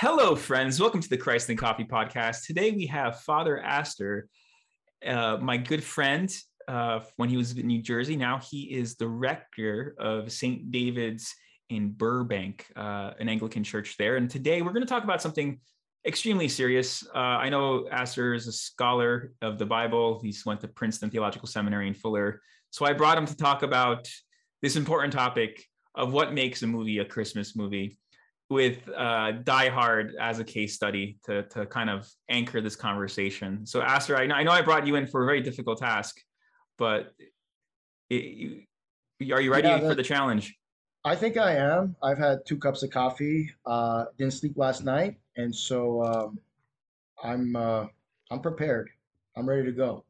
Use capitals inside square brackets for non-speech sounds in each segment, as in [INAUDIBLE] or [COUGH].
Hello, friends. Welcome to the Christ and Coffee podcast. Today we have Father Astor, uh, my good friend uh, when he was in New Jersey. Now he is the rector of St. David's in Burbank, uh, an Anglican church there. And today we're going to talk about something extremely serious. Uh, I know Astor is a scholar of the Bible. He's went to Princeton Theological Seminary in Fuller. So I brought him to talk about this important topic of what makes a movie a Christmas movie with uh, Die Hard as a case study to, to kind of anchor this conversation. So Astor, I know, I know I brought you in for a very difficult task, but it, are you ready yeah, for the challenge? I think I am. I've had two cups of coffee. Uh, didn't sleep last night, and so um, I'm uh, I'm prepared. I'm ready to go.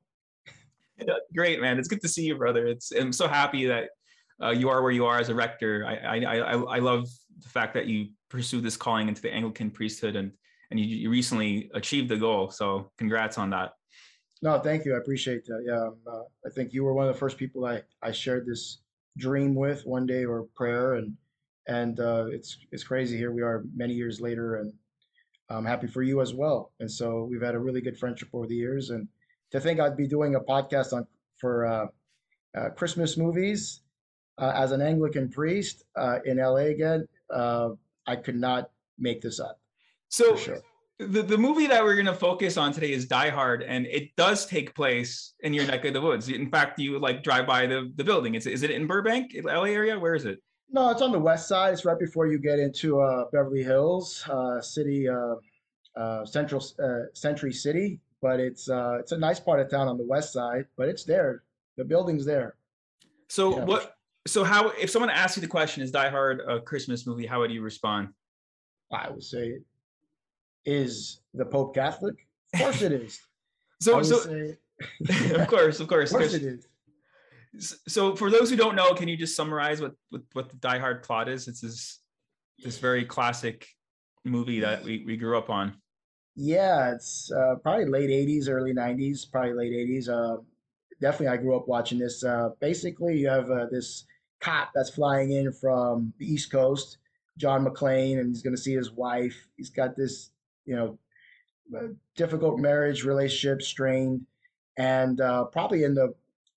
Yeah, [LAUGHS] great, man. It's good to see you, brother. It's I'm so happy that uh, you are where you are as a rector. I, I I I love the fact that you pursue this calling into the Anglican priesthood and and you, you recently achieved the goal. So congrats on that. No, thank you. I appreciate that. Yeah, um, uh, I think you were one of the first people I, I shared this dream with one day or prayer, and and uh, it's it's crazy. Here we are, many years later, and I'm happy for you as well. And so we've had a really good friendship over the years, and to think I'd be doing a podcast on for uh, uh Christmas movies uh, as an Anglican priest uh, in LA again uh, I could not make this up. So sure. the, the movie that we're going to focus on today is Die Hard, and it does take place in your neck of the woods. In fact, you like drive by the, the building. Is, is it in Burbank, LA area? Where is it? No, it's on the west side. It's right before you get into uh, Beverly Hills, uh, city, uh, uh central uh, Century City. But it's uh, it's a nice part of town on the west side. But it's there. The building's there. So yeah. what so how if someone asks you the question is die hard a christmas movie how would you respond? I would say is the pope catholic? Of course it is. [LAUGHS] So so say, [LAUGHS] of course of course, of course it is. So for those who don't know can you just summarize what what, what the die hard plot is? It's this this very classic movie that we, we grew up on. Yeah it's uh, probably late 80s early 90s probably late 80s uh, definitely i grew up watching this uh, basically you have uh, this cop that's flying in from the East Coast, John McClane, and he's going to see his wife. He's got this, you know, uh, difficult marriage relationship, strained, and uh, probably in the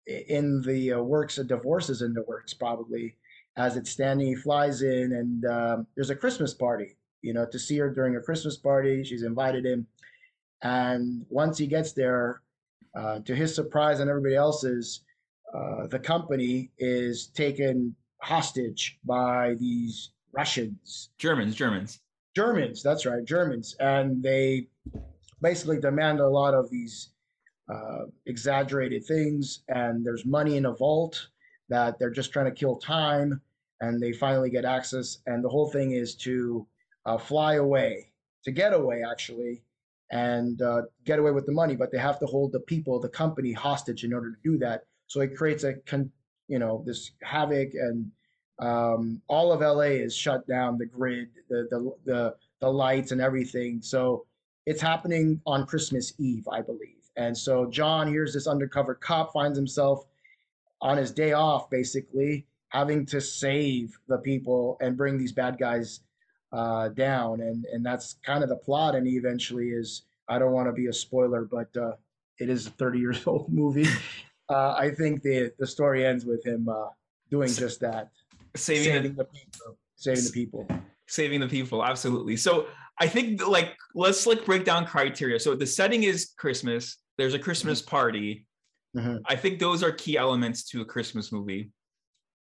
in the uh, works, a divorce is in the works probably as it's standing. He flies in, and um, there's a Christmas party. You know, to see her during a Christmas party, she's invited him, and once he gets there, uh, to his surprise and everybody else's, uh, the company is taken hostage by these Russians. Germans, Germans. Germans, that's right, Germans. And they basically demand a lot of these uh, exaggerated things. And there's money in a vault that they're just trying to kill time. And they finally get access. And the whole thing is to uh, fly away, to get away, actually, and uh, get away with the money. But they have to hold the people, the company hostage in order to do that. So it creates a, con- you know, this havoc and um, all of LA is shut down, the grid, the, the, the, the lights and everything. So it's happening on Christmas Eve, I believe. And so John, here's this undercover cop, finds himself on his day off, basically having to save the people and bring these bad guys uh, down. And, and that's kind of the plot. And he eventually is, I don't want to be a spoiler, but uh, it is a 30 years [LAUGHS] old movie uh, I think the the story ends with him uh, doing just that, saving, saving the, the people, saving the people, saving the people. Absolutely. So I think like let's like break down criteria. So the setting is Christmas. There's a Christmas mm-hmm. party. Mm-hmm. I think those are key elements to a Christmas movie.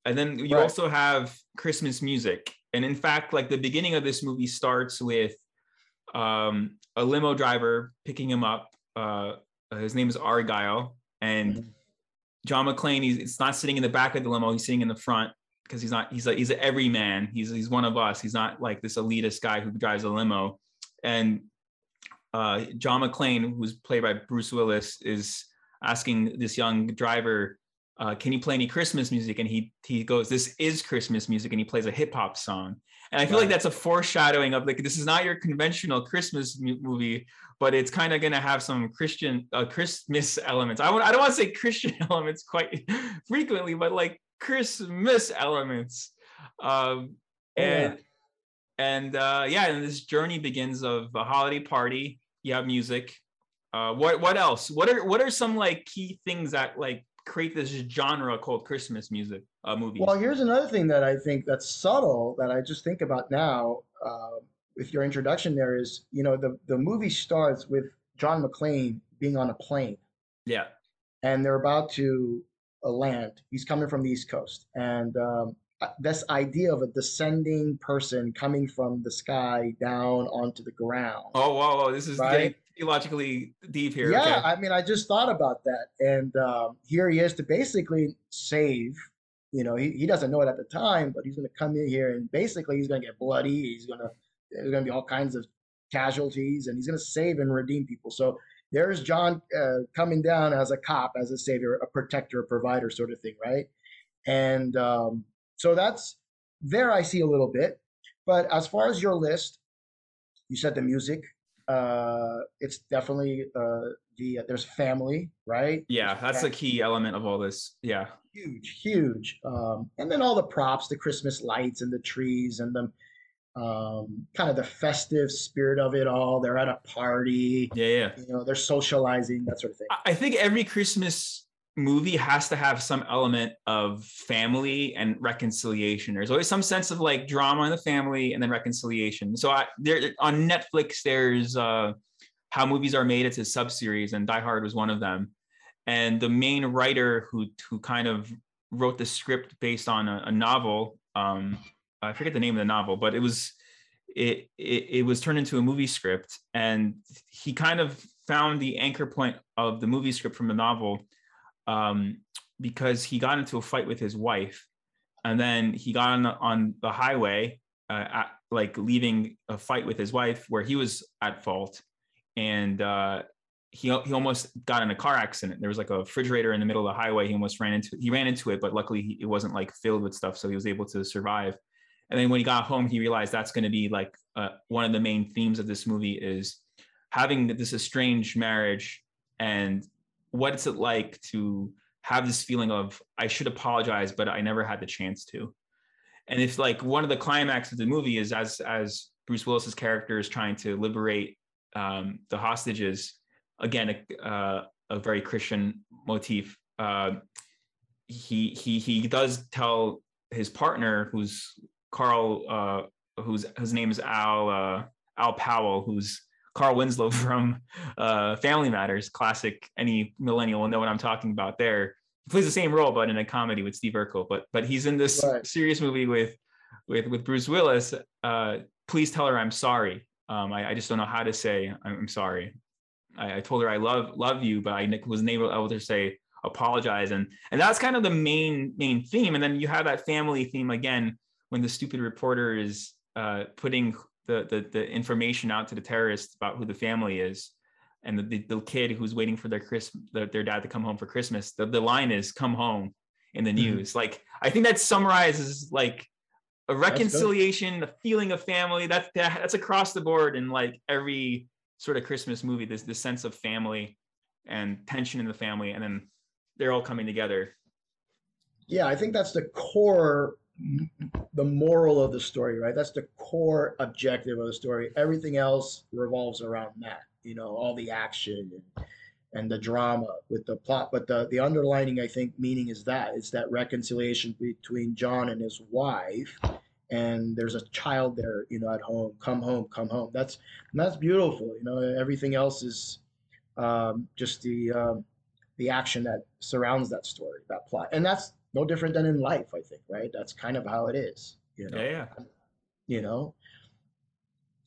And then you right. also have Christmas music. And in fact, like the beginning of this movie starts with um, a limo driver picking him up. Uh, his name is Argyle, and mm-hmm. John McClane, he's it's not sitting in the back of the limo, he's sitting in the front because he's not he's a he's an everyman. He's he's one of us. He's not like this elitist guy who drives a limo. And uh, John McClane, who's played by Bruce Willis, is asking this young driver, uh, "Can you play any Christmas music?" And he he goes, "This is Christmas music," and he plays a hip hop song. And I feel like that's a foreshadowing of like this is not your conventional Christmas movie, but it's kind of going to have some Christian uh, Christmas elements. I would I don't want to say Christian [LAUGHS] elements quite frequently, but like Christmas elements. Um, and yeah. and uh, yeah, and this journey begins of a holiday party. You have music. Uh, what what else? What are what are some like key things that like create this genre called Christmas music uh, movies? Well, here's another thing that I think that's subtle that I just think about now. Uh, with your introduction, there is you know the the movie starts with John McClane being on a plane. Yeah. And they're about to uh, land. He's coming from the East Coast, and um, uh, this idea of a descending person coming from the sky down onto the ground. Oh, whoa, whoa. this is right? Theologically deep here. Yeah, okay. I mean, I just thought about that, and um, here he is to basically save. You know, he, he doesn't know it at the time, but he's going to come in here and basically he's going to get bloody. He's going to there's going to be all kinds of casualties, and he's going to save and redeem people. So there's John uh, coming down as a cop, as a savior, a protector, a provider, sort of thing, right? And um, so that's there. I see a little bit, but as far as your list, you said the music. Uh, it's definitely uh, the uh, there's family, right? Yeah, that's a key element of all this. Yeah, huge, huge. Um, and then all the props, the Christmas lights and the trees and the um, kind of the festive spirit of it all. They're at a party. Yeah, yeah. You know, they're socializing, that sort of thing. I think every Christmas movie has to have some element of family and reconciliation. There's always some sense of like drama in the family and then reconciliation. So I, there on Netflix, there's uh, how movies are made. It's a sub series, and Die Hard was one of them. And the main writer who who kind of wrote the script based on a, a novel um, I forget the name of the novel, but it was it, it, it was turned into a movie script, and he kind of found the anchor point of the movie script from the novel um, because he got into a fight with his wife, and then he got on on the highway, uh, at, like leaving a fight with his wife where he was at fault, and uh, he he almost got in a car accident. There was like a refrigerator in the middle of the highway. He almost ran into he ran into it, but luckily it wasn't like filled with stuff, so he was able to survive. And then when he got home, he realized that's going to be like uh, one of the main themes of this movie is having this estranged marriage and what's it like to have this feeling of I should apologize, but I never had the chance to. And if like one of the climax of the movie is as as Bruce Willis's character is trying to liberate um, the hostages, again a, uh, a very Christian motif. Uh, he he he does tell his partner, who's Carl, uh, whose his name is Al uh, Al Powell, who's Carl Winslow [LAUGHS] from uh, Family Matters, classic. Any millennial will know what I'm talking about. There, he plays the same role, but in a comedy with Steve Urkel. But but he's in this right. serious movie with with with Bruce Willis. Uh, please tell her I'm sorry. Um, I, I, just don't know how to say I'm, sorry. I, I, told her I love love you, but I wasn't able, able to say apologize, and and that's kind of the main main theme. And then you have that family theme again when the stupid reporter is uh, putting the, the, the information out to the terrorists about who the family is, and the, the, the kid who's waiting for their Chris, their, their dad to come home for Christmas, the, the line is "Come home" in the mm-hmm. news. Mm-hmm. Like I think that summarizes like a reconciliation, a feeling of family. That's that's across the board in like every sort of Christmas movie. There's this sense of family and tension in the family, and then they're all coming together. Yeah, I think that's the core the moral of the story, right? That's the core objective of the story. Everything else revolves around that, you know, all the action and, and the drama with the plot. But the, the underlining, I think, meaning is that it's that reconciliation between John and his wife. And there's a child there, you know, at home. Come home, come home. That's that's beautiful. You know, everything else is um, just the um, the action that surrounds that story, that plot, and that's no different than in life, I think, right? That's kind of how it is, you know. Yeah, yeah. You know.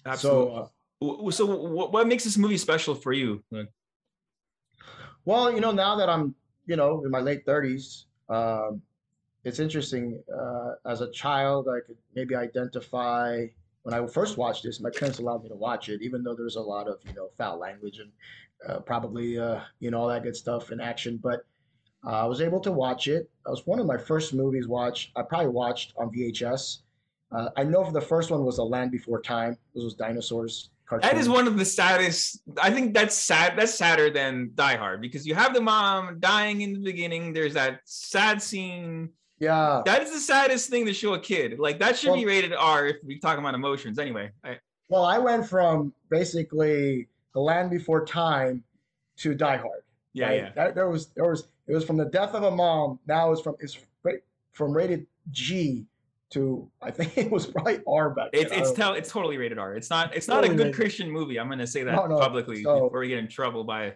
Absolutely. So, uh, so what, what makes this movie special for you? Well, you know, now that I'm, you know, in my late 30s, um, it's interesting. Uh, as a child, I could maybe identify when I first watched this. My parents allowed me to watch it, even though there's a lot of, you know, foul language and uh, probably, uh, you know, all that good stuff in action. But uh, I was able to watch it. It was one of my first movies watched. I probably watched on VHS. Uh, I know for the first one was A Land Before Time. This was dinosaurs. Cartoon. That is one of the saddest. I think that's sad. That's sadder than Die Hard because you have the mom dying in the beginning. There's that sad scene. Yeah. That is the saddest thing to show a kid. Like that should well, be rated R if we talk about emotions. Anyway. I, well, I went from basically The Land Before Time to Die Hard. Yeah, right? yeah. That, there was there was it was from the death of a mom. Now it's from it's from rated G to I think [LAUGHS] it was probably R back. It's it's tell it's totally rated R. It's not it's not a good Christian movie. I'm gonna say that no, no. publicly so, before we get in trouble by.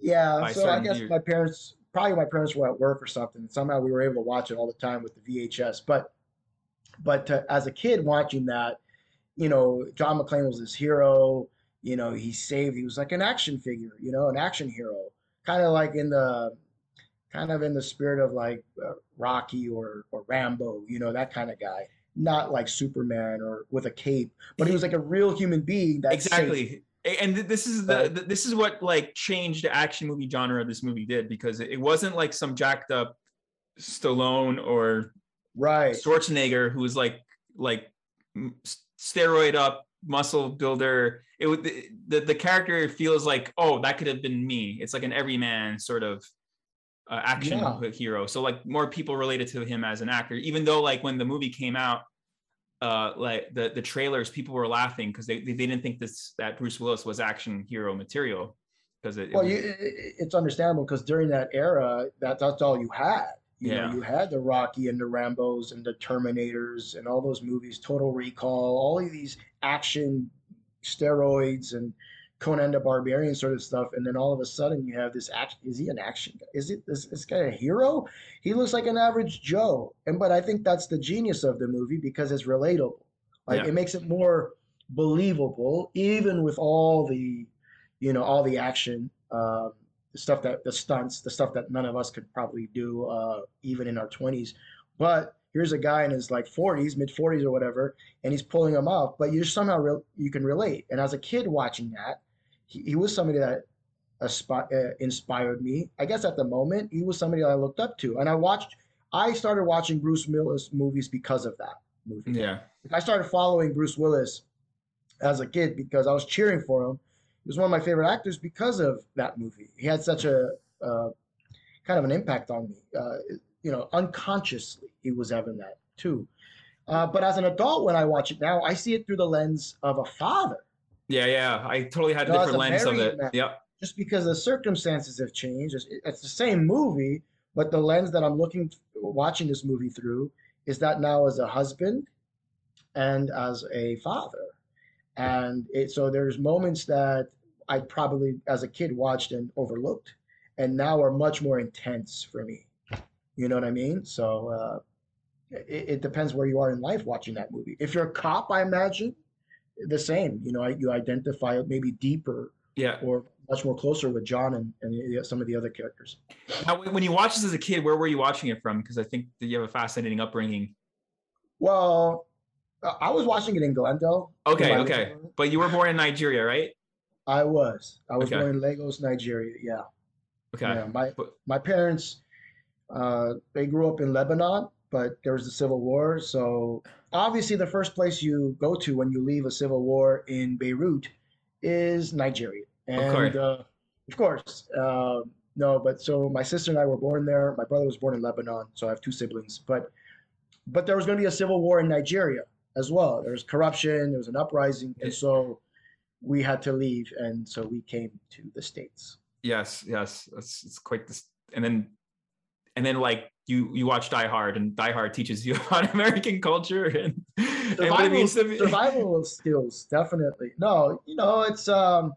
Yeah, by so I guess my parents probably my parents were at work or something. Somehow we were able to watch it all the time with the VHS. But but to, as a kid watching that, you know, John McClane was this hero. You know, he saved. He was like an action figure. You know, an action hero, kind of like in the kind of in the spirit of like uh, Rocky or or Rambo. You know, that kind of guy. Not like Superman or with a cape, but he was like a real human being. That exactly. And this is the, this is what like changed the action movie genre of this movie did because it wasn't like some jacked up Stallone or right Schwarzenegger who was like like steroid up muscle builder it would the, the character feels like oh that could have been me it's like an everyman sort of uh, action yeah. hero so like more people related to him as an actor even though like when the movie came out uh, like the the trailers, people were laughing because they, they didn't think this that Bruce Willis was action hero material because it, well, it was, you, it's understandable because during that era, that that's all you had. You yeah. know, you had the Rocky and the Rambos and the Terminators and all those movies, Total Recall, all of these action steroids and Conan the Barbarian sort of stuff, and then all of a sudden you have this action. Is he an action guy? Is it this, this guy a hero? He looks like an average Joe, and but I think that's the genius of the movie because it's relatable. Like yeah. it makes it more believable, even with all the, you know, all the action, uh, the stuff that the stunts, the stuff that none of us could probably do, uh, even in our twenties. But here's a guy in his like 40s, mid 40s or whatever, and he's pulling them off. But you somehow re- you can relate. And as a kid watching that, he, he was somebody that aspi- uh, inspired me. I guess at the moment, he was somebody I looked up to. And I watched, I started watching Bruce Willis movies because of that movie. Yeah. I started following Bruce Willis as a kid because I was cheering for him. He was one of my favorite actors because of that movie. He had such a uh, kind of an impact on me. Uh, you know, unconsciously, he was having that too. Uh, but as an adult, when I watch it now, I see it through the lens of a father. Yeah, yeah. I totally had a different lens of it. Yep. Just because the circumstances have changed, it's, it's the same movie, but the lens that I'm looking, watching this movie through, is that now as a husband and as a father, and it so there's moments that I probably as a kid watched and overlooked, and now are much more intense for me. You know what I mean? So uh, it, it depends where you are in life watching that movie. If you're a cop, I imagine the same. You know, you identify maybe deeper, yeah, or much more closer with John and, and some of the other characters. Now, when you watched this as a kid, where were you watching it from? Because I think that you have a fascinating upbringing. Well, I was watching it in Glendale. Okay, okay, but you were born in Nigeria, right? I was. I was okay. born in Lagos, Nigeria. Yeah. Okay. Yeah, my my parents, uh, they grew up in Lebanon, but there was the civil war. So obviously, the first place you go to when you leave a civil war in Beirut is Nigeria. And of course, uh, of course uh, no, but so my sister and I were born there. My brother was born in Lebanon, so I have two siblings. But but there was going to be a civil war in Nigeria as well. There was corruption. There was an uprising, and so we had to leave, and so we came to the states. Yes, yes, it's, it's quite this, and then and then like you you watch Die Hard, and Die Hard teaches you [LAUGHS] about American culture and, survival, and what it to be. survival skills. Definitely, no, you know it's um,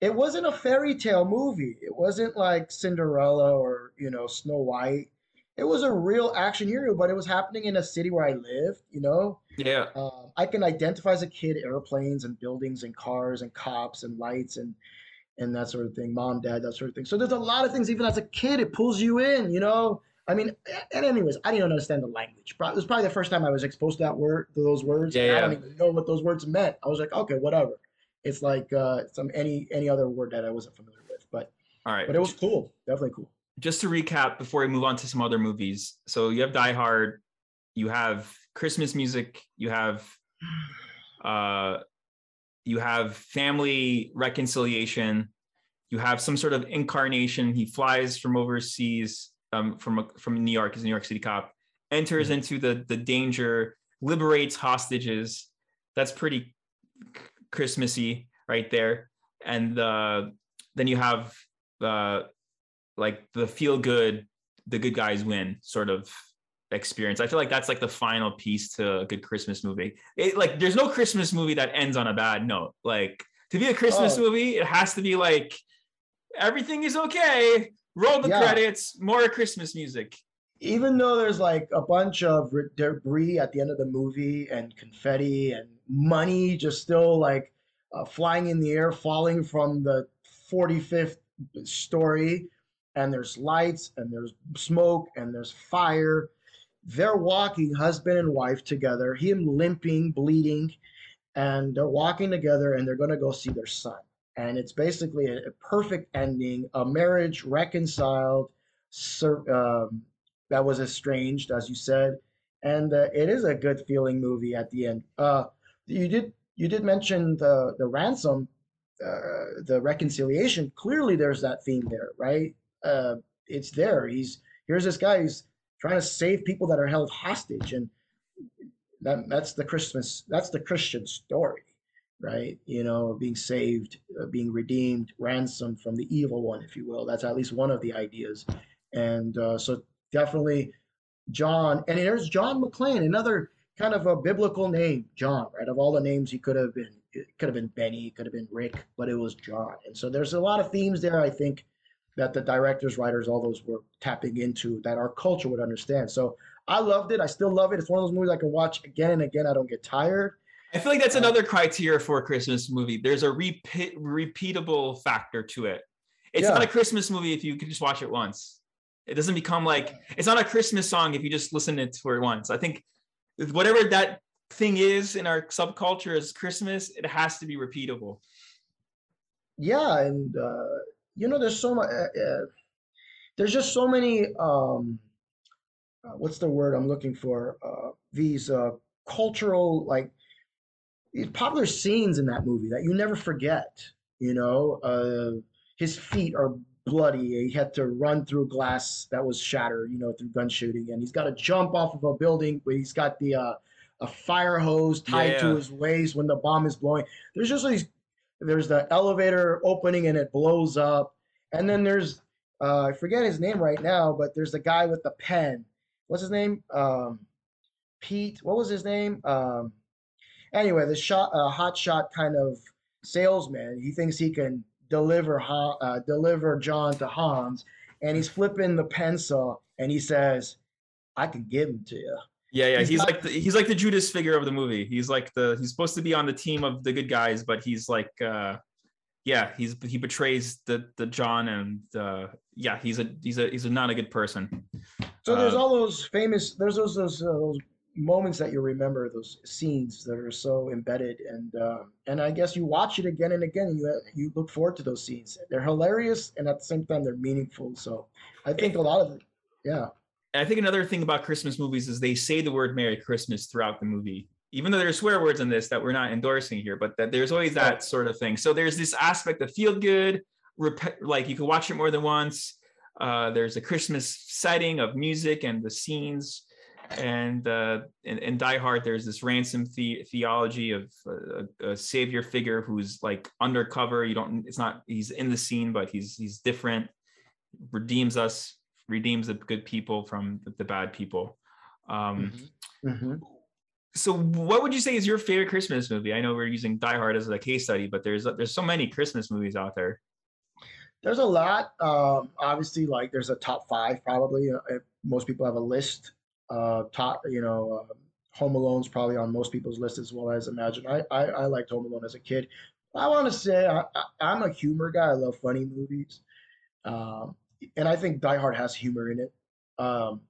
it wasn't a fairy tale movie. It wasn't like Cinderella or you know Snow White. It was a real action hero, but it was happening in a city where I lived. You know. Yeah. Um, I can identify as a kid airplanes and buildings and cars and cops and lights and and that sort of thing. Mom, dad, that sort of thing. So there's a lot of things. Even as a kid, it pulls you in. You know I mean, and anyways, I didn't understand the language. It was probably the first time I was exposed to that word, to those words. Yeah, yeah. I don't even know what those words meant. I was like, okay, whatever. It's like uh, some any any other word that I wasn't familiar with. But all right, but it was cool, definitely cool. Just to recap before we move on to some other movies. So you have Die Hard, you have Christmas music, you have uh, you have family reconciliation, you have some sort of incarnation. He flies from overseas um, from from New York. He's a New York City cop, enters mm-hmm. into the the danger, liberates hostages. That's pretty Christmassy right there. And uh, then you have uh, like the feel good, the good guys win sort of experience. I feel like that's like the final piece to a good Christmas movie. It, like there's no Christmas movie that ends on a bad note. Like to be a Christmas oh. movie, it has to be like everything is okay. Roll the yeah. credits, more Christmas music. Even though there's like a bunch of debris at the end of the movie and confetti and money just still like uh, flying in the air, falling from the 45th story, and there's lights and there's smoke and there's fire. They're walking husband and wife together, him limping, bleeding, and they're walking together and they're going to go see their son. And it's basically a, a perfect ending, a marriage reconciled um, that was estranged, as you said. And uh, it is a good feeling movie at the end. Uh, you did you did mention the the ransom, uh, the reconciliation. Clearly, there's that theme there, right? Uh, it's there. He's here's this guy who's trying to save people that are held hostage, and that that's the Christmas. That's the Christian story, right? You know, being saved, uh, being redeemed, ransomed from the evil one, if you will. That's at least one of the ideas, and uh, so definitely John. And there's John McClane, another kind of a biblical name, John, right? Of all the names he could have been, it could have been Benny, it could have been Rick, but it was John. And so there's a lot of themes there, I think, that the directors, writers, all those were tapping into that our culture would understand. So I loved it. I still love it. It's one of those movies I can watch again and again. I don't get tired. I feel like that's uh, another criteria for a Christmas movie. There's a repeat, repeatable factor to it. It's yeah. not a Christmas movie if you can just watch it once. It doesn't become like it's not a Christmas song if you just listen to it for once. I think whatever that thing is in our subculture is Christmas, it has to be repeatable. Yeah, and uh, you know, there's so much. Uh, uh, there's just so many. Um, uh, what's the word I'm looking for? Uh, these uh, cultural, like, popular scenes in that movie that you never forget. You know, uh, his feet are bloody. He had to run through glass that was shattered, you know, through gun shooting, and he's got to jump off of a building where he's got the uh, a fire hose tied yeah. to his waist when the bomb is blowing. There's just these. There's the elevator opening and it blows up, and then there's uh, I forget his name right now, but there's the guy with the pen. What's his name? Um, Pete. What was his name? Um, anyway, the shot, uh, hot shot kind of salesman. He thinks he can deliver uh, deliver John to Hans, and he's flipping the pencil, and he says, "I can give him to you." Yeah, yeah, he's, he's like the, he's like the Judas figure of the movie. He's like the he's supposed to be on the team of the good guys, but he's like, uh, yeah, he's he betrays the the John, and uh, yeah, he's a he's a he's a not a good person. So there's uh, all those famous there's those those uh, those moments that you remember, those scenes that are so embedded, and uh, and I guess you watch it again and again, and you you look forward to those scenes. They're hilarious, and at the same time, they're meaningful. So I think a lot of it, yeah. I think another thing about Christmas movies is they say the word "Merry Christmas" throughout the movie, even though there's swear words in this that we're not endorsing here, but that there's always that sort of thing. So there's this aspect of feel good, rep- like you can watch it more than once. Uh, there's a Christmas setting of music and the scenes and uh, in, in Die Hard, there's this ransom the- theology of a, a, savior figure who's like undercover. You don't. It's not. He's in the scene, but he's he's different. Redeems us. Redeems the good people from the, bad people. Um, mm-hmm. Mm-hmm. So, what would you say is your favorite Christmas movie? I know we're using Die Hard as a case study, but there's there's so many Christmas movies out there. There's a lot. Um, obviously, like there's a top five probably. Uh, most people have a list uh, top, you know, uh, Home Alone's probably on most people's list as well as Imagine. I, I, I liked Home Alone as a kid. I want to say I, am a humor guy. I love funny movies, um, and I think Die Hard has humor in it. Um,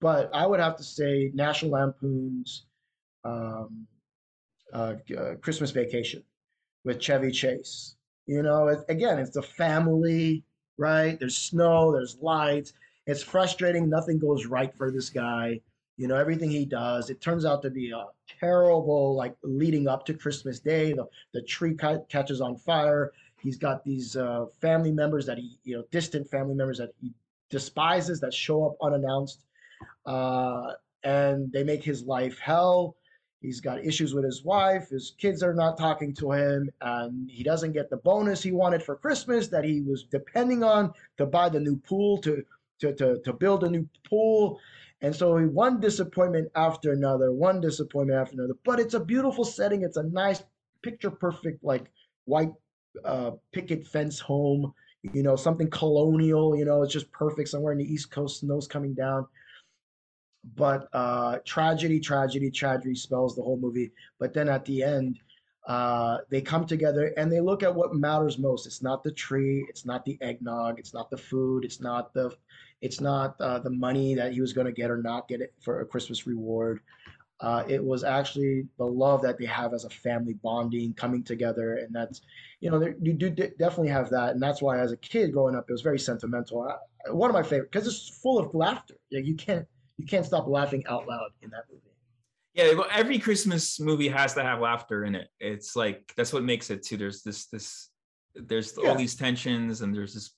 but I would have to say National Lampoon's um, uh, uh, Christmas Vacation with Chevy Chase. You know, it, again, it's the family, right? There's snow, there's lights it's frustrating. Nothing goes right for this guy. You know, everything he does, it turns out to be a terrible, like leading up to Christmas Day. The, the tree catches on fire. He's got these uh, family members that he, you know, distant family members that he despises that show up unannounced. Uh, and they make his life hell. He's got issues with his wife. His kids are not talking to him, and he doesn't get the bonus he wanted for Christmas that he was depending on to buy the new pool to to to, to build a new pool. And so he one disappointment after another, one disappointment after another. But it's a beautiful setting. It's a nice, picture perfect, like white uh, picket fence home. You know, something colonial. You know, it's just perfect somewhere in the East Coast, snows coming down. But uh, tragedy, tragedy, tragedy spells the whole movie. But then at the end, uh, they come together and they look at what matters most. It's not the tree, it's not the eggnog, it's not the food, it's not the it's not uh, the money that he was going to get or not get it for a Christmas reward. Uh, it was actually the love that they have as a family bonding, coming together, and that's, you know, you do d- definitely have that, and that's why as a kid growing up, it was very sentimental. I, one of my favorite because it's full of laughter. Yeah, you can't you can't stop laughing out loud in that movie. Yeah, well, every Christmas movie has to have laughter in it. It's like that's what makes it too. There's this this there's yeah. all these tensions and there's this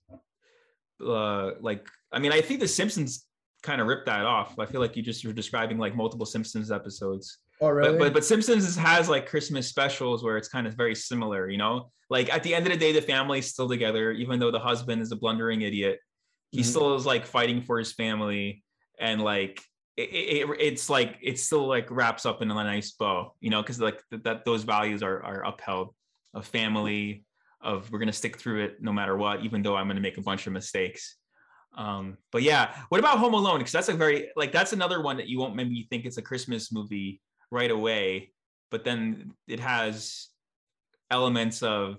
uh like I mean, I think The Simpsons kind of ripped that off. I feel like you just were describing like multiple Simpsons episodes. Oh, really? But, but, but Simpsons has like Christmas specials where it's kind of very similar, you know? Like at the end of the day, the family's still together, even though the husband is a blundering idiot. He mm-hmm. still is like fighting for his family. And like, it, it, it's like, it still like wraps up in a nice bow, you know? Cause like th- that those values are, are upheld of family, of we're going to stick through it no matter what, even though I'm going to make a bunch of mistakes. Um, but yeah, what about Home Alone? Because that's a very like that's another one that you won't maybe think it's a Christmas movie right away, but then it has elements of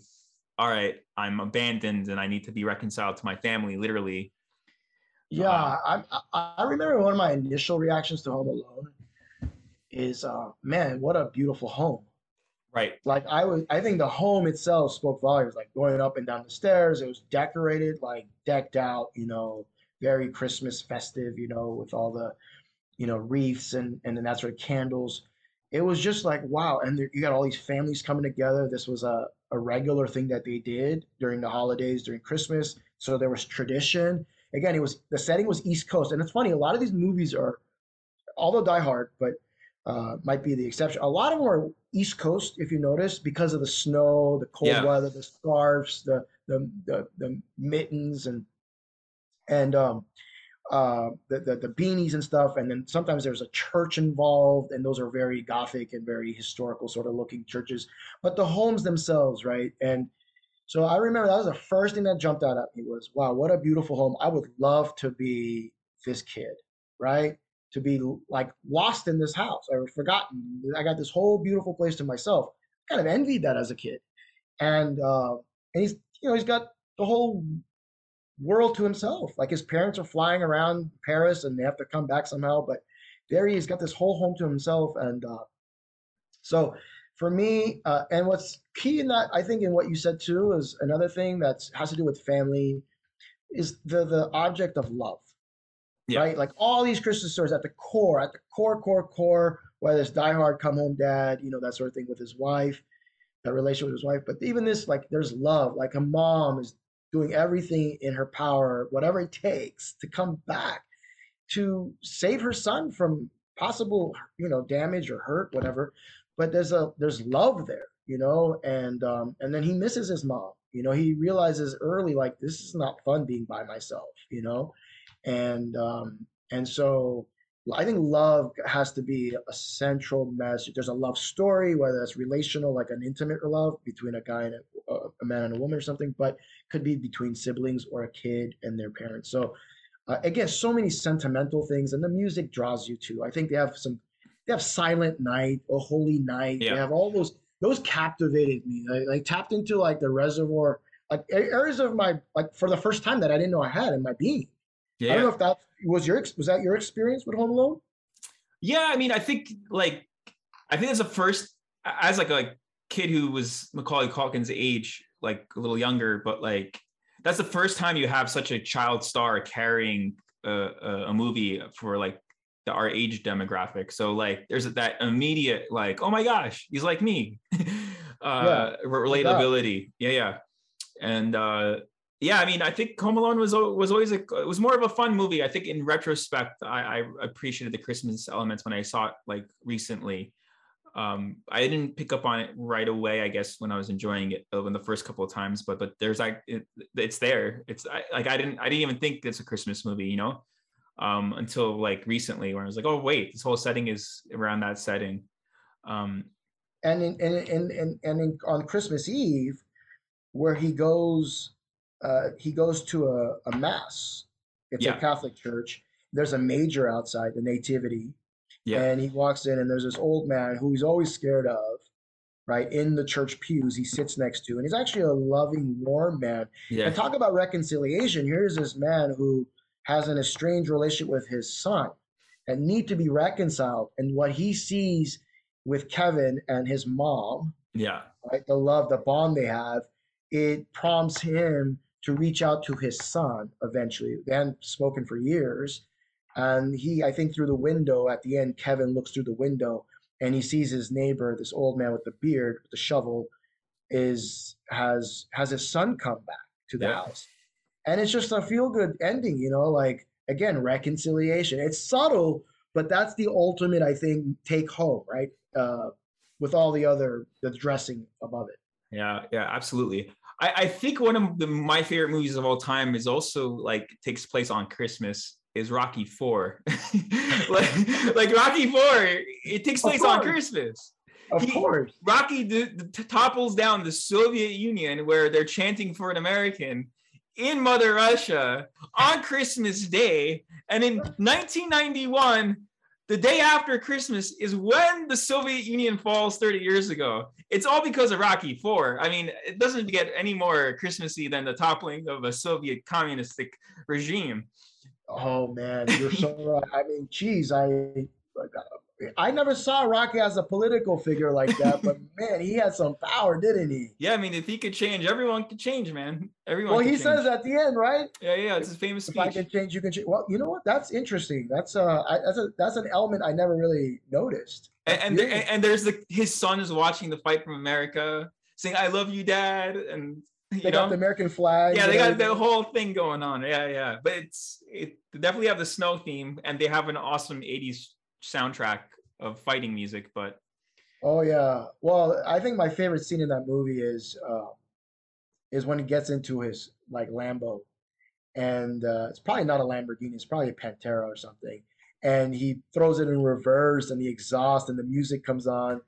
all right, I'm abandoned and I need to be reconciled to my family, literally. Yeah, um, I I remember one of my initial reactions to Home Alone is, uh, man, what a beautiful home. Right. Like I was, I think the home itself spoke volumes. Like going up and down the stairs, it was decorated, like decked out, you know, very Christmas festive, you know, with all the, you know, wreaths and and then that sort of candles. It was just like wow, and there, you got all these families coming together. This was a a regular thing that they did during the holidays, during Christmas. So there was tradition. Again, it was the setting was East Coast, and it's funny. A lot of these movies are, although Die Hard, but uh, might be the exception. A lot of them are East Coast, if you notice, because of the snow, the cold yeah. weather, the scarves, the, the the the, mittens, and and um, uh, the, the, the beanies and stuff. And then sometimes there's a church involved, and those are very gothic and very historical sort of looking churches. But the homes themselves, right? And so I remember that was the first thing that jumped out at me was, wow, what a beautiful home. I would love to be this kid, right? To be like lost in this house. or forgotten. I got this whole beautiful place to myself. Kind of envied that as a kid, and uh, and he's you know he's got the whole world to himself. Like his parents are flying around Paris and they have to come back somehow, but there he has got this whole home to himself. And uh, so for me, uh, and what's key in that, I think, in what you said too, is another thing that has to do with family, is the the object of love yeah. right? Like all these Christmas stories at the core, at the core, core, core, whether it's Die Hard, Come Home Dad, you know, that sort of thing with his wife, that relationship with his wife. But even this, like, there's love. Like a mom is doing everything in her power, whatever it takes, to come back to save her son from possible, you know, damage or hurt, whatever. But there's a there's love there, you know, and um, and then he misses his mom. You know, he realizes early, like, this is not fun being by myself, you know and um, and so I think love has to be a central message. There's a love story, whether it's relational, like an intimate love between a guy and a, a man and a woman or something, but could be between siblings or a kid and their parents. So uh, again, so many sentimental things, and the music draws you to. I think they have some. They have Silent Night, O Holy Night. Yeah. They have all those. Those captivated me. I, like tapped into like the reservoir, like areas of my like for the first time that I didn't know I had in my being. Yeah. I don't know if that was your was that your experience with Home Alone. Yeah, I mean, I think like I think that's the first as like a kid who was Macaulay Culkin's age, like a little younger, but like that's the first time you have such a child star carrying a, a, a movie for like the our age demographic. So like there's that immediate like, oh my gosh, he's like me. [LAUGHS] uh yeah, relatability. Yeah, yeah. And uh yeah, I mean, I think Home Alone was was always a it was more of a fun movie. I think in retrospect, I, I appreciated the Christmas elements when I saw it like recently. Um, I didn't pick up on it right away, I guess, when I was enjoying it in the first couple of times. But but there's like it, it's there. It's I, like I didn't I didn't even think it's a Christmas movie, you know, um, until like recently, where I was like, oh wait, this whole setting is around that setting. Um, and in, and and and, and in, on Christmas Eve, where he goes uh, he goes to a, a mass. It's yeah. a Catholic church. There's a major outside, the Nativity. Yeah. And he walks in, and there's this old man who he's always scared of, right? In the church pews, he sits next to, and he's actually a loving, warm man. Yeah. And talk about reconciliation. Here's this man who has an estranged relationship with his son and need to be reconciled. And what he sees with Kevin and his mom, yeah, right, the love, the bond they have, it prompts him to reach out to his son eventually. They hadn't spoken for years. And he, I think, through the window at the end, Kevin looks through the window and he sees his neighbor, this old man with the beard, with the shovel, is has has his son come back to the yeah. house. And it's just a feel good ending, you know, like again, reconciliation. It's subtle, but that's the ultimate, I think, take home, right? Uh, with all the other the dressing above it. Yeah, yeah, absolutely. I, I think one of the, my favorite movies of all time is also like takes place on Christmas is Rocky Four. [LAUGHS] like, like Rocky Four, it takes place on Christmas. Of he, course, Rocky d- d- topples down the Soviet Union where they're chanting for an American in Mother Russia on Christmas Day, and in 1991 the day after Christmas is when the Soviet Union falls 30 years ago. It's all because of Rocky Four. I mean, it doesn't get any more Christmassy than the toppling of a Soviet communistic regime. Oh man, you're so [LAUGHS] right. I mean, geez, I I never saw Rocky as a political figure like that, but [LAUGHS] man, he had some power, didn't he? Yeah, I mean, if he could change, everyone could change, man. Everyone. Well, he change. says at the end, right? Yeah, yeah, it's his famous if speech. I can change, you can change. Well, you know what? That's interesting. That's uh, I, that's a that's an element I never really noticed. And and, there, and, there's the his son is watching the fight from America, saying "I love you, Dad," and [LAUGHS] you they know? got the American flag. Yeah, they got the whole thing going on. Yeah, yeah. But it's it definitely have the snow theme, and they have an awesome '80s soundtrack of fighting music, but oh yeah. Well, I think my favorite scene in that movie is uh, is when he gets into his like Lambo, and uh, it's probably not a Lamborghini, it's probably a Pantera or something, and he throws it in reverse, and the exhaust and the music comes on.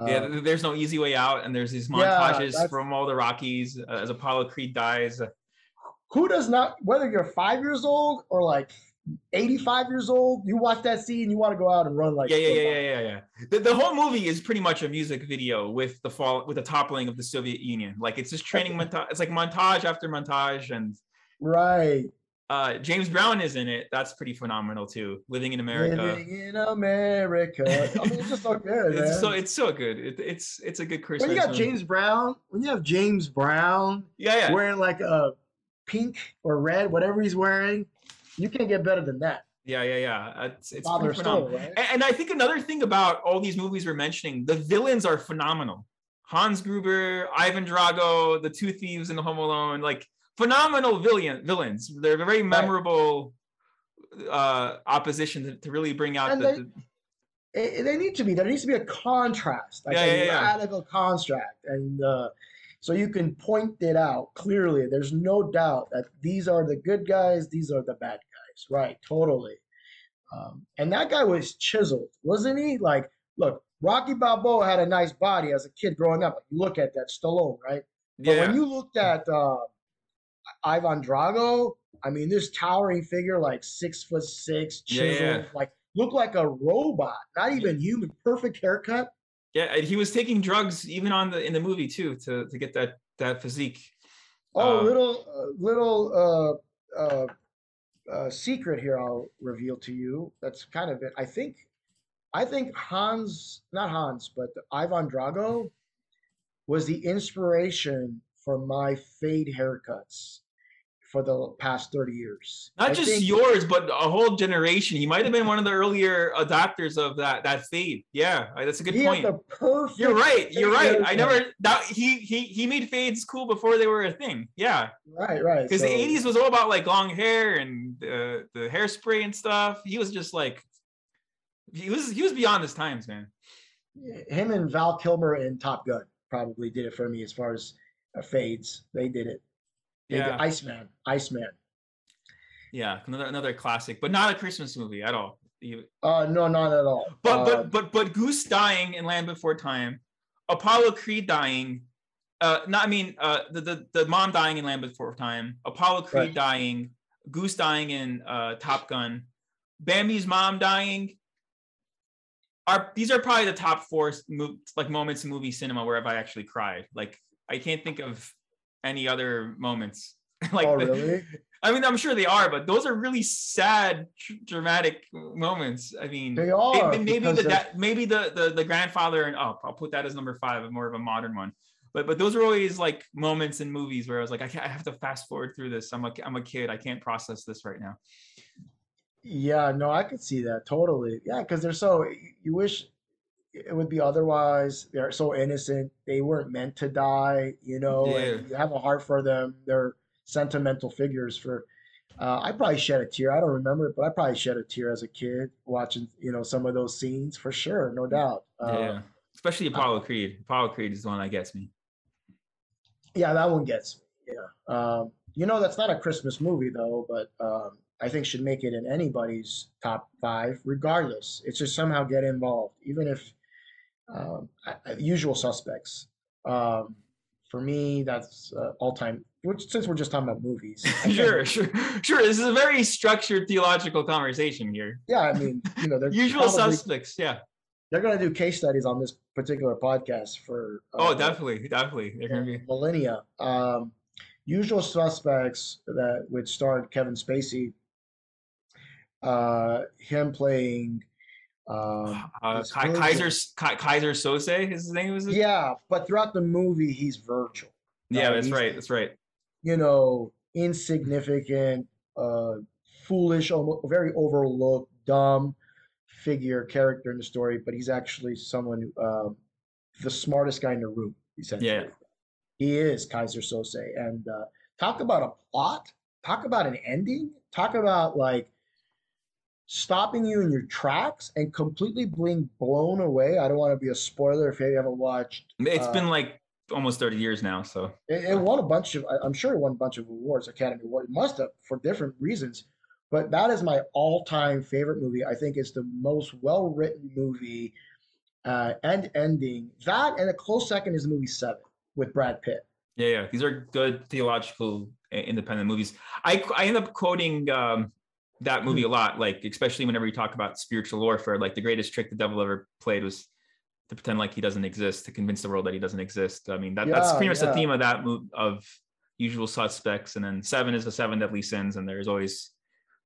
Uh, yeah, there's no easy way out, and there's these montages yeah, from all the Rockies uh, as Apollo Creed dies. Who does not, whether you're five years old or like 85 years old, you watch that scene, you want to go out and run like yeah, yeah, yeah, yeah, yeah, yeah. The, the whole movie is pretty much a music video with the fall with the toppling of the Soviet Union. Like it's just training [LAUGHS] montage. It's like montage after montage, and right. Uh, James Brown is in it. That's pretty phenomenal too. Living in America. Living in America. I mean, it's just so good. [LAUGHS] it's man. so it's so good. It, it's it's a good Christmas. When you got movie. James Brown, when you have James Brown, yeah, yeah, wearing like a pink or red, whatever he's wearing, you can't get better than that. Yeah, yeah, yeah. It's it's Father right? and, and I think another thing about all these movies we're mentioning, the villains are phenomenal. Hans Gruber, Ivan Drago, the two thieves in the Home Alone, like phenomenal villain villains. They're very memorable right. uh, opposition to, to, really bring out the, they, the, they need to be. There needs to be a contrast, like yeah, a yeah, radical yeah. contrast, and uh, so you can point it out clearly. There's no doubt that these are the good guys, these are the bad guys. Right, totally. Um, and that guy was chiseled, wasn't he? Like, look, Rocky Balboa had a nice body as a kid growing up. You look at that Stallone, right? But yeah. when you looked at uh, Ivan Drago, I mean, this towering figure, like six foot six, chiseled, yeah. like looked like a robot, not even human. Perfect haircut. Yeah, he was taking drugs even on the in the movie too to to get that that physique. Oh, uh, little uh, little uh, uh, uh, secret here I'll reveal to you. That's kind of it. I think I think Hans, not Hans, but Ivan Drago was the inspiration for my fade haircuts for the past 30 years. Not I just think- yours, but a whole generation. He might have been one of the earlier adopters of that that fade. Yeah, that's a good he point. the perfect. You're right. You're right. I never that he he he made fades cool before they were a thing. Yeah, Right, right. because so- the '80s was all about like long hair and uh, the hairspray and stuff. He was just like he was he was beyond his times, man. him and Val Kilmer in Top Gun probably did it for me as far as uh, fades. They did it. Yeah. Iceman, Iceman. Yeah, another another classic, but not a Christmas movie at all. Uh, no, not at all. But Uh, but but but Goose dying in Land Before Time, Apollo Creed dying, uh, not I mean uh the the, the mom dying in Land Before Time, Apollo Creed Right. dying, Goose dying in uh Top Gun, Bambi's mom dying. Are these are probably the top four mo- like moments in movie cinema where have I actually cried? Like I can't think of any other moments. [LAUGHS] like oh, really? [LAUGHS] I mean, I'm sure they are, but those are really sad, dramatic moments. I mean, They are. may- maybe the da- maybe the, the the grandfather and oh, I'll put that as number five, more of a modern one. But but those are always like moments in movies where I was like, I, can't, I have to fast forward through this. I'm a I'm a kid. I can't process this right now. Yeah, no, I could see that totally. Yeah, because they're so, you wish it would be otherwise. They're so innocent. They weren't meant to die, you know, and Yeah. you have a heart for them. They're sentimental figures for, uh, I probably shed a tear. I don't remember it, but I probably shed a tear as a kid watching, you know, some of those scenes for sure, no doubt. Uh, yeah, especially Apollo Creed. Apollo Creed is the one that gets me. Yeah, that one gets me. Yeah. Um, you know, that's not a Christmas movie though, but um, I think should make it in anybody's top five, regardless. It's just somehow get involved, even if um, usual suspects. Um, for me, that's uh, all time. Which since we're just talking about movies, [LAUGHS] sure, sure, sure. This is a very structured theological conversation here. Yeah, I mean, you know, they're [LAUGHS] Usual probably- suspects. Yeah. They're going to do case studies on this particular podcast for. Oh, uh, definitely, definitely. They're gonna be. millennia. Um, Usual Suspects that which starred Kevin Spacey. Uh, him playing. Um, Uh, Kaiser Kai- Keyser Söze, is his name was it? yeah, but throughout the movie, he's Virgil. yeah, Uh, that's he's- right. That's right. You know, insignificant, uh, foolish, almost very overlooked, dumb figure character in the story, but he's actually someone who, um, the smartest guy in the room. Essentially, Yeah. he is Keyser Söze. And uh, talk about a plot. Talk about an ending. Talk about like stopping you in your tracks and completely being blown away. I don't want to be a spoiler if you haven't watched. It's uh, been like almost 30 years now, so It, it won a bunch of. I'm sure it won a bunch of awards, Academy Award. It must have for different reasons. But that is my all-time favorite movie. I think it's the most well-written movie uh, and ending. That and a close second is the movie Seven with Brad Pitt. yeah, yeah. These are good theological independent movies. I I end up quoting um, that movie Hmm. a lot, like especially whenever you talk about spiritual warfare. Like the greatest trick the devil ever played was to pretend like he doesn't exist, to convince the world that he doesn't exist. I mean, that, that's pretty much the theme of that move of Usual Suspects, and then Seven is the seven deadly sins, and there's always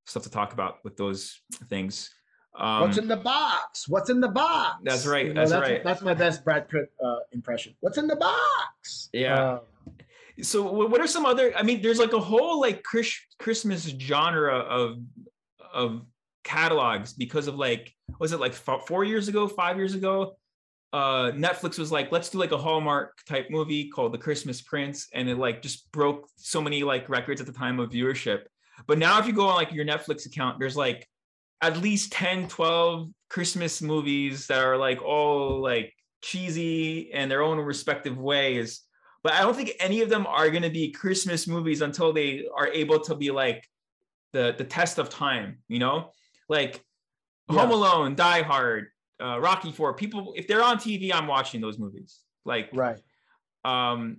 stuff to talk about with those things. Um, What's in the box? What's in the box? That's right, that's right. That's my best Brad Pitt uh, impression. What's in the box? Yeah. Uh, so what are some other i mean there's like a whole like Chris, christmas genre of of catalogs because of like was it like four years ago five years ago? Uh netflix was like let's do like a hallmark type movie called the christmas prince and it like just broke so many like records at the time of viewership. But now if you go on like your netflix account there's like at least 10 12 christmas movies that are like all like cheesy in their own respective ways but I don't think any of them are going to be Christmas movies until they are able to be like the the test of time, you know, like Home Alone, Die Hard, uh, Rocky Four. People, if they're on TV, I'm watching those movies. Like, right. um,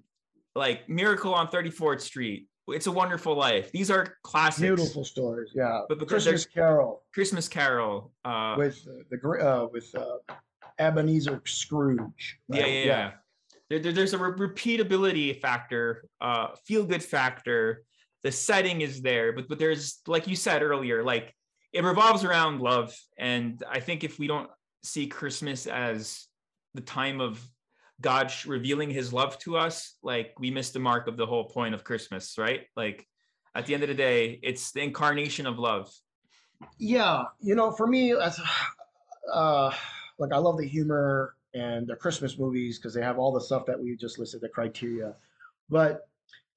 like Miracle on 34th Street, It's a Wonderful Life. These are classics. Beautiful stories. Yeah. But- they're- Christmas Carol Christmas Carol. Uh, with uh, the uh, with uh, Ebenezer Scrooge. yeah, right? yeah, yeah. There, there- there's a re- repeatability factor, uh, feel good factor. The setting is there, but but there's like you said earlier, like it revolves around love, and I think if we don't see Christmas as the time of God revealing His love to us, like we miss the mark of the whole point of Christmas, right? Like at the end of the day, it's the incarnation of love. Yeah, you know, for me, as uh, like I love the humor and the Christmas movies because they have all the stuff that we just listed, the criteria. But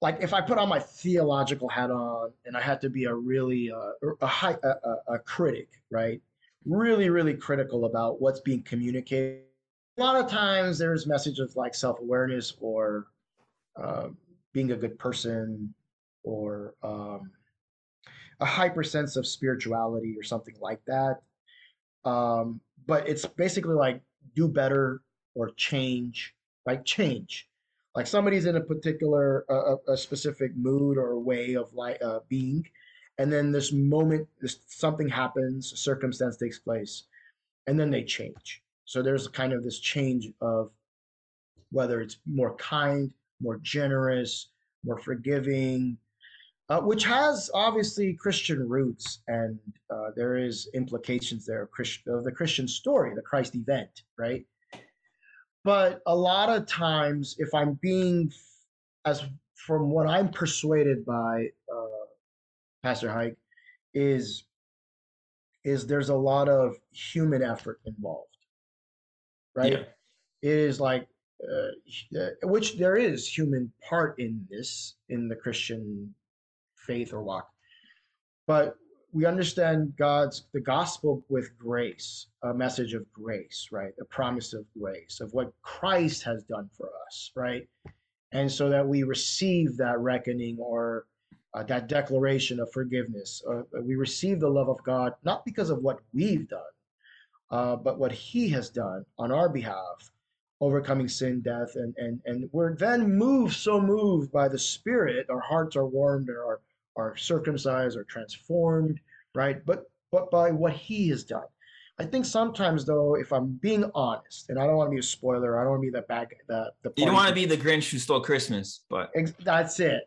like if I put on my theological hat on and I had to be a really uh, a high a, a, a critic, right? Really, really critical about what's being communicated. A lot of times there's messages like self awareness or uh, being a good person or um, a hyper sense of spirituality or something like that. Um, but it's basically like do better or change, right? Change. Like somebody's in a particular, uh, a specific mood or way of like uh, being, and then this moment, this something happens, a circumstance takes place, and then they change. So there's kind of this change of whether it's more kind, more generous, more forgiving, uh, which has obviously Christian roots, and uh, there is implications there of, Christ- of the Christian story, the Christ event, right? But a lot of times, if I'm being, as from what I'm persuaded by uh, Pastor Haig, is is there's a lot of human effort involved, right? Yeah. It is like uh, uh, which there is human part in this in the Christian faith or walk, but we understand God's the gospel with grace, a message of grace, right? A promise of grace of what Christ has done for us, right? And so that we receive that reckoning or uh, that declaration of forgiveness. Uh, we receive the love of God not because of what we've done, uh, but what He has done on our behalf overcoming sin, death, and and and we're then moved, so moved by the Spirit, our hearts are warmed, and are are circumcised, or transformed, right? But but by what He has done. I think sometimes though, if I'm being honest, and I don't want to be a spoiler, I don't want to be the bad the the. You don't want to be the Grinch who stole Christmas, but that's it.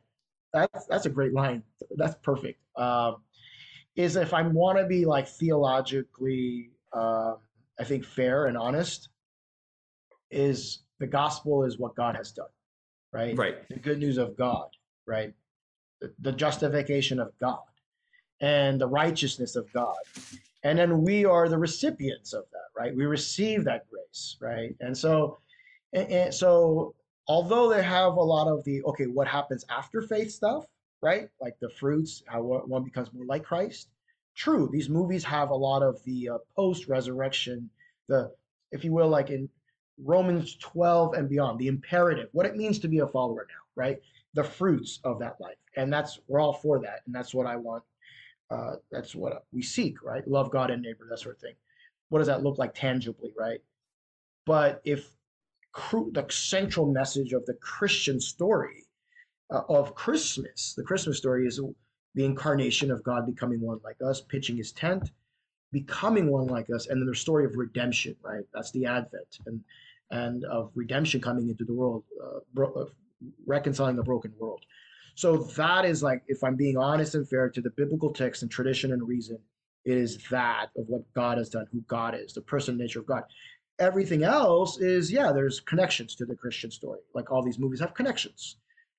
That's that's a great line. That's perfect. Um, is if I want to be like theologically, uh, I think fair and honest, is the gospel is what God has done, right? Right. The good news of God, right? The, justification of God and the righteousness of God. And then we are the recipients of that, right? We receive that grace, right? And so, and, and so although they have a lot of the okay, what happens after faith stuff, right? Like the fruits, how one becomes more like Christ. True, these movies have a lot of the uh, post-resurrection, the if you will, like in Romans 12 and beyond, the imperative, what it means to be a follower now, right? The fruits of that life. And that's, we're all for that. And that's what I want. Uh, that's what we seek, right? Love God and neighbor, that sort of thing. What does that look like tangibly, right? But if the central message of the Christian story uh, of Christmas, the Christmas story is the incarnation of God becoming one like us, pitching his tent, becoming one like us, and then the story of redemption, right? That's the Advent. And and of redemption coming into the world, uh, bro- reconciling a broken world. So that is like, if I'm being honest and fair to the biblical text and tradition and reason, it is that of what God has done, who God is, the person nature of God. Everything else is, yeah, there's connections to the Christian story. Like all these movies have connections,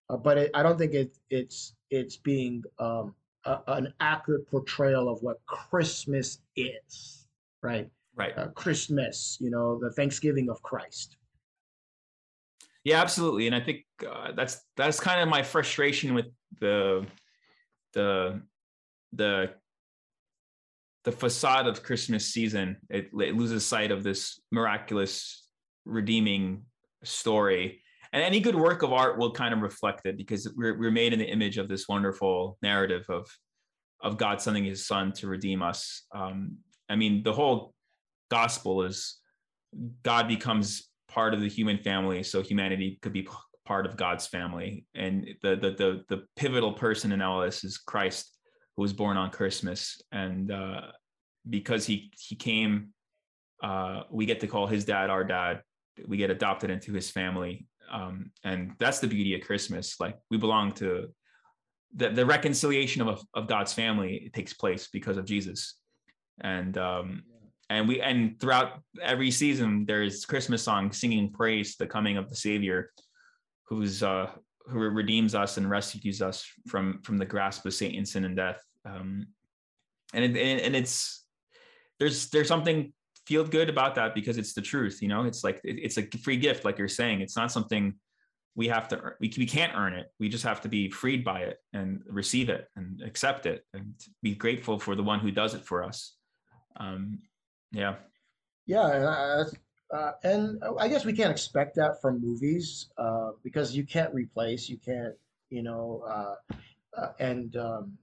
uh, but it, I don't think it, it's it's being um, a, an accurate portrayal of what Christmas is, right? right uh, christmas you know the thanksgiving of christ yeah absolutely and i think uh, that's that's kind of my frustration with the the the the facade of christmas season. It, it loses sight of this miraculous redeeming story and any good work of art will kind of reflect it because we're, we're made in the image of this wonderful narrative of of god sending his son to redeem us. Um, i mean the whole gospel is God becomes part of the human family, so humanity could be part of God's family. And the the the, the pivotal person in all this is Christ, who was born on Christmas, and uh, because he he came, uh, we get to call his dad our dad. We get adopted into his family, um, and that's the beauty of Christmas. Like we belong to the, the reconciliation of, of God's family takes place because of Jesus. And um, and we and throughout every season there's christmas songs singing praise the coming of the savior who's uh who redeems us and rescues us from from the grasp of Satan, sin, and death. Um, and it, and it's there's there's something feel good about that because it's the truth. You know, it's like it, it's a free gift, like you're saying. It's not something we have to we, we can't earn it we just have to be freed by it and receive it and accept it and be grateful for the one who does it for us um yeah yeah uh, and I guess we can't expect that from movies uh, because you can't replace, you can't, you know, uh, uh and um,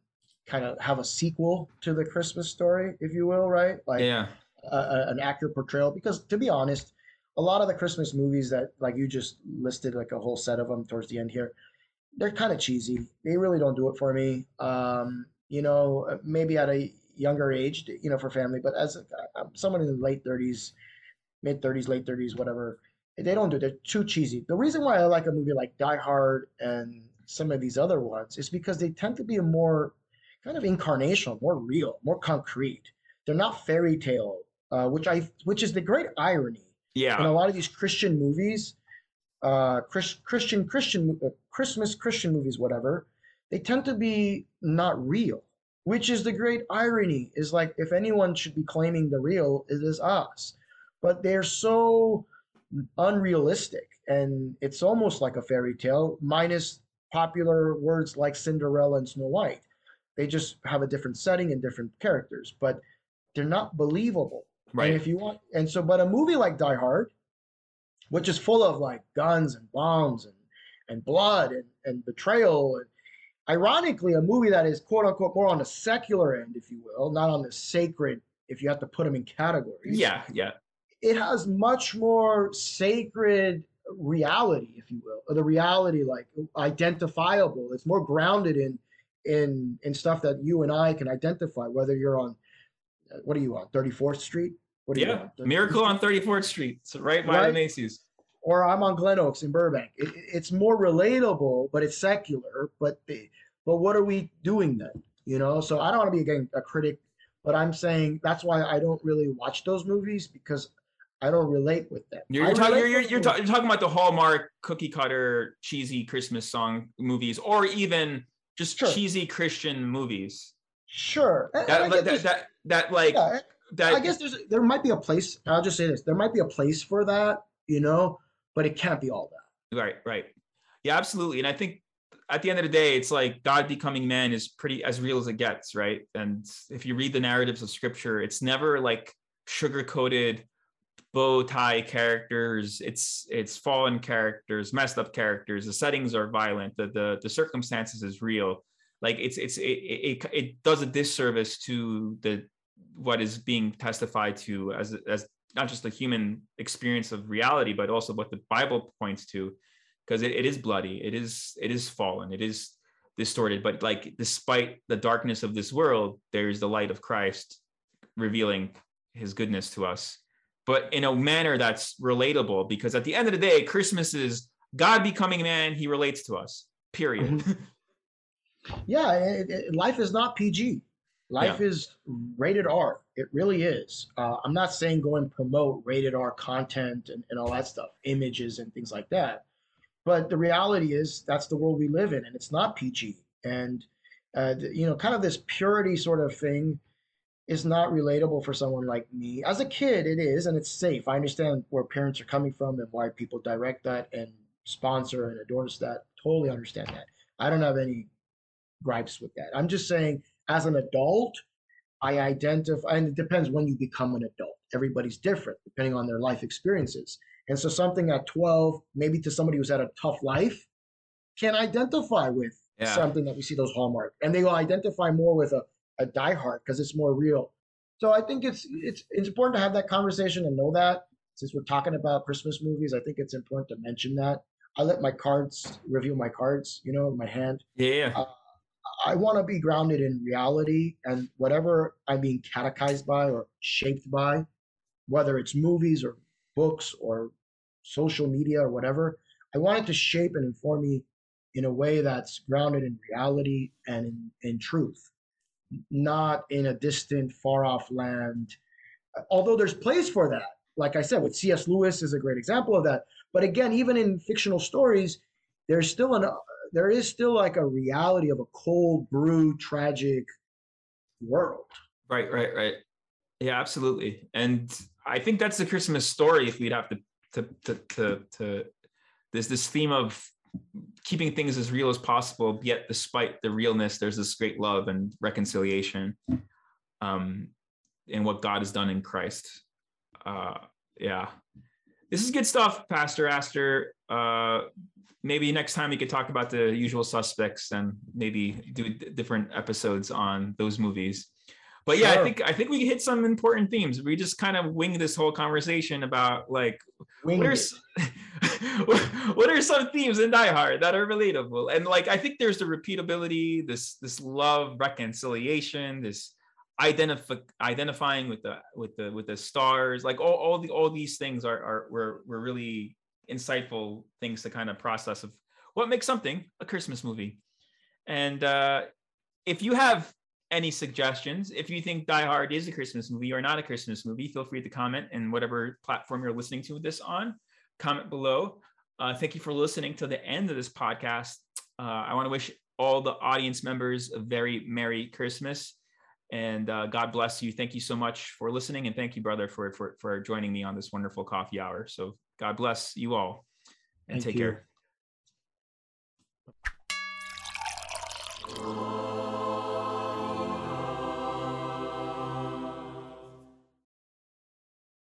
kind of have a sequel to the Christmas story, if you will, right? Like, yeah, an accurate portrayal. Because to be honest, a lot of the Christmas movies that, like you just listed, like a whole set of them towards the end here, they're kind of cheesy. They really don't do it for me. Um, you know, maybe at a younger age, you know, for family, but as a, someone in the late 30s, mid 30s, late 30s, whatever. They don't do it. They're too cheesy. The reason why I like a movie like Die Hard and some of these other ones is because they tend to be a more kind of incarnational, more real, more concrete. They're not fairy tale, uh, which I which is the great irony. Yeah. In a lot of these Christian movies, uh, Chris, Christian Christian uh, Christmas Christian movies, whatever, they tend to be not real. Which is the great irony. Is like if anyone should be claiming the real, it is us. But they're so unrealistic and it's almost like a fairy tale minus popular words like cinderella and snow white. They just have a different setting and different characters but they're not believable. Right. and if you want and so but a movie like die hard which is full of like guns and bombs and and blood and, and betrayal and ironically a movie that is quote unquote more on the secular end if you will not on the sacred if you have to put them in categories yeah yeah it has much more sacred reality, if you will, or the reality like identifiable. It's more grounded in in in stuff that you and I can identify. Whether you're on, what are you on, Thirty Fourth Street? What are yeah, you on? Miracle on Thirty Fourth Street, so right by right? the Macy's. Or I'm on Glenoaks in Burbank. It, it's more relatable, but it's secular. But the, but what are we doing then? You know, so I don't want to be again a critic, but I'm saying that's why I don't really watch those movies because I don't relate with them. You're, talking, you're, you're, you're, you're, talking about the Hallmark cookie cutter cheesy Christmas song movies, or even just sure. cheesy Christian movies. Sure. That, that, that, that, that, like yeah, that. I guess there's there might be a place. I'll just say this: there might be a place for that, you know, but it can't be all that. Right. Right. Yeah. Absolutely. And I think at the end of the day, it's like God becoming man is pretty as real as it gets, right? And if you read the narratives of Scripture, it's never like sugar coated bow tie characters it's it's fallen characters messed up characters the settings are violent the the, the circumstances is real like it's it's it, it, it does a disservice to the what is being testified to as as not just the human experience of reality but also what the bible points to because it, it is bloody it is it is fallen it is distorted. But like despite the darkness of this world there's the light of christ revealing his goodness to us but in a manner that's relatable because at the end of the day christmas is god becoming man he relates to us period. Mm-hmm. [LAUGHS] yeah it, it, life is not pg life yeah. is rated r it really is uh, i'm not saying go and promote rated r content and, and all that stuff images and things like that but the reality is that's the world we live in and it's not pg and uh, you know kind of this purity sort of thing is not relatable for someone like me. As a kid, it is, and it's safe. I understand where parents are coming from and why people direct that and sponsor and endorse that. Totally understand that. I don't have any gripes with that. I'm just saying, as an adult, I identify, and it depends when you become an adult. Everybody's different depending on their life experiences. And so, something at 12, maybe to somebody who's had a tough life, can identify with yeah. something that we see those hallmark, and they will identify more with a a diehard because it's more real. So I think it's it's it's important to have that conversation and know that since we're talking about Christmas movies, I think it's important to mention that. I let my cards review my cards, you know, my hand. Yeah. Uh, I want to be grounded in reality and whatever I'm being catechized by or shaped by, whether it's movies or books or social media or whatever. I want it to shape and inform me in a way that's grounded in reality and in, in truth not in a distant, far off land. Although there's place for that. Like I said, with C.S. Lewis is a great example of that. But again, even in fictional stories, there's still an there is still like a reality of a cold brew tragic world. Right, right, right. Yeah, absolutely. And I think that's the Christmas story. If we'd have to to to to, to there's this theme of keeping things as real as possible, yet despite the realness, there's this great love and reconciliation um, in what God has done in Christ. Uh, yeah, this is good stuff, Pastor Astor. Uh, maybe next time we could talk about the usual suspects and maybe do different episodes on those movies. But yeah, sure. I think I think we hit some important themes. We just kind of wing this whole conversation about like what are, [LAUGHS] what are some themes in Die Hard that are relatable? And like I think there's the repeatability, this this love, reconciliation, this identify identifying with the with the with the stars, like all, all the all these things are are were were really insightful things to kind of process of what makes something a Christmas movie. And uh, if you have any suggestions, if you think Die Hard is a Christmas movie or not a Christmas movie, feel free to comment in whatever platform you're listening to this on. Comment below. Uh, thank you for listening to the end of this podcast. Uh, I want to wish all the audience members a very Merry Christmas and uh, God bless you. Thank you so much for listening. And thank you, brother, for, for, for joining me on this wonderful coffee hour. So God bless you all and thank take you. care.